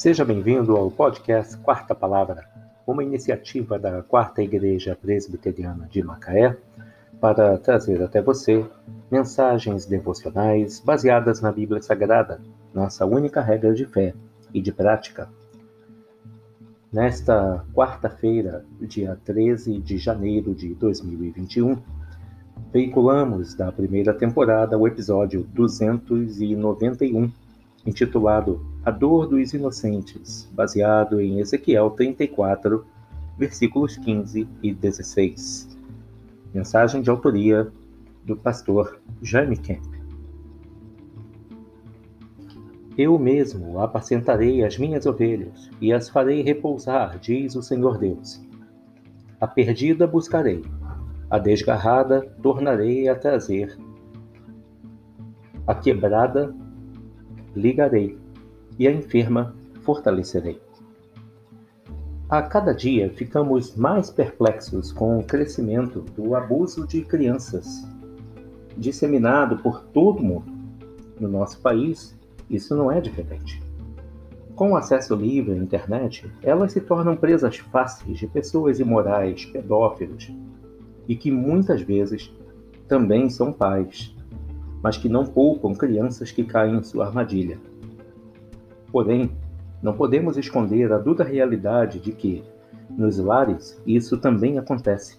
Seja bem-vindo ao podcast Quarta Palavra, uma iniciativa da Quarta Igreja Presbiteriana de Macaé para trazer até você mensagens devocionais baseadas na Bíblia Sagrada, nossa única regra de fé e de prática. Nesta quarta-feira, dia 13 de janeiro de 2021, veiculamos da primeira temporada o episódio 291, intitulado A Dor dos Inocentes, baseado em Ezequiel 34, versículos 15 e 16. Mensagem de autoria do pastor Jaime Kemp. Eu mesmo apacentarei as minhas ovelhas e as farei repousar, diz o Senhor Deus. A perdida buscarei a desgarrada tornarei a trazer, a quebrada ligarei, e a enferma fortalecerei. A cada dia ficamos mais perplexos com o crescimento do abuso de crianças, disseminado por todo o mundo. No nosso país, isso não é diferente. Com o acesso livre à internet, elas se tornam presas fáceis de pessoas imorais, pedófilos, e que muitas vezes também são pais, mas que não poupam crianças que caem em sua armadilha. Porém, não podemos esconder a dura realidade de que, nos lares, isso também acontece.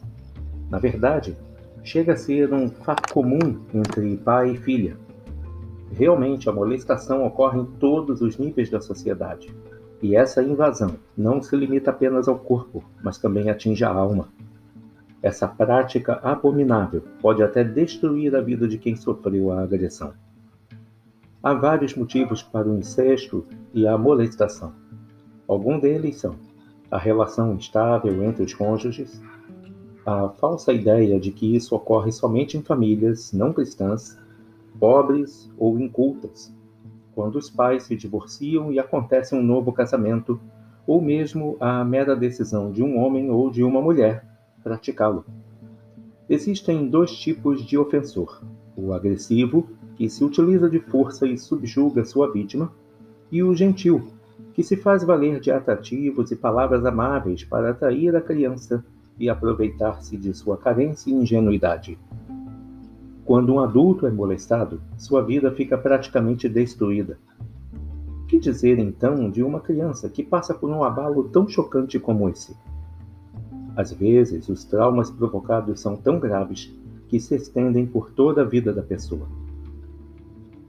Na verdade, chega a ser um fato comum entre pai e filha. Realmente, a molestação ocorre em todos os níveis da sociedade. E essa invasão não se limita apenas ao corpo, mas também atinge a alma. Essa prática abominável pode até destruir a vida de quem sofreu a agressão. Há vários motivos para o incesto e a molestação. Alguns deles são a relação instável entre os cônjuges, a falsa ideia de que isso ocorre somente em famílias não cristãs, pobres ou incultas, quando os pais se divorciam e acontece um novo casamento, ou mesmo a mera decisão de um homem ou de uma mulher praticá-lo. Existem dois tipos de ofensor: o agressivo, que se utiliza de força e subjuga sua vítima, e o gentil, que se faz valer de atrativos e palavras amáveis para atrair a criança e aproveitar-se de sua carência e ingenuidade. Quando um adulto é molestado, sua vida fica praticamente destruída. Que dizer então de uma criança que passa por um abalo tão chocante como esse? Às vezes, os traumas provocados são tão graves que se estendem por toda a vida da pessoa.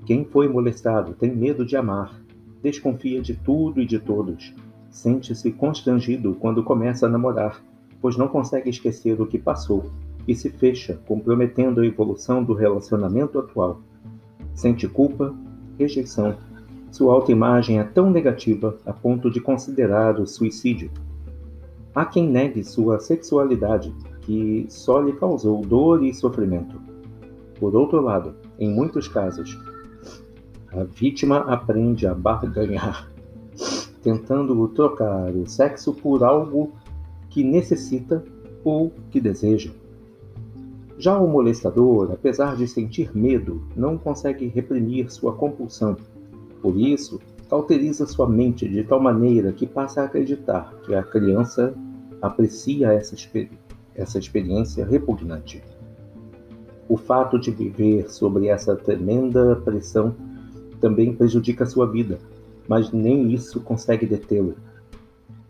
Quem foi molestado tem medo de amar, desconfia de tudo e de todos, sente-se constrangido quando começa a namorar, pois não consegue esquecer o que passou e se fecha, comprometendo a evolução do relacionamento atual. Sente culpa, rejeição. Sua autoimagem é tão negativa a ponto de considerar o suicídio. Há quem negue sua sexualidade, que só lhe causou dor e sofrimento. Por outro lado, em muitos casos, a vítima aprende a barganhar, tentando trocar o sexo por algo que necessita ou que deseja. Já o molestador, apesar de sentir medo, não consegue reprimir sua compulsão. Por isso, cauteriza sua mente de tal maneira que passa a acreditar que a criança aprecia essa, essa experiência repugnante. O fato de viver sobre essa tremenda pressão também prejudica sua vida, mas nem isso consegue detê-lo.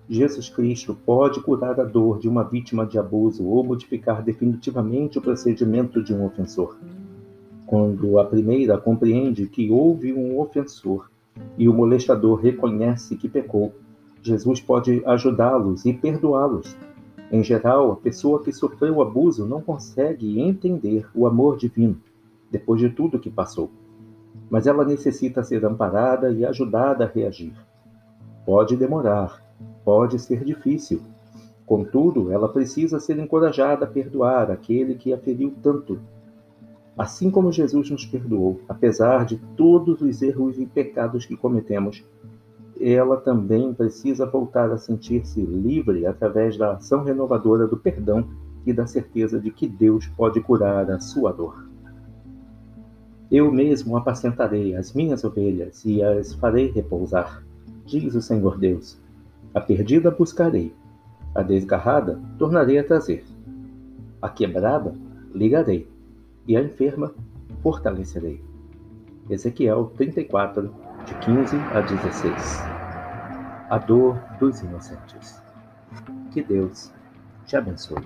Jesus Cristo pode curar a dor de uma vítima de abuso ou modificar definitivamente o procedimento de um ofensor. Quando a primeira compreende que houve um ofensor e o molestador reconhece que pecou, Jesus pode ajudá-los e perdoá-los. Em geral, a pessoa que sofreu o abuso não consegue entender o amor divino depois de tudo que passou, mas ela necessita ser amparada e ajudada a reagir. Pode demorar, pode ser difícil. Contudo, ela precisa ser encorajada a perdoar aquele que a feriu tanto Assim como Jesus nos perdoou, apesar de todos os erros e pecados que cometemos, ela também precisa voltar a sentir-se livre através da ação renovadora do perdão e da certeza de que Deus pode curar a sua dor. Eu mesmo apacentarei as minhas ovelhas e as farei repousar, diz o Senhor Deus. A perdida buscarei, a desgarrada tornarei a trazer. A quebrada ligarei, e a enferma fortalecerei. Ezequiel 34, de 15 a 16. A dor dos inocentes. Que Deus te abençoe.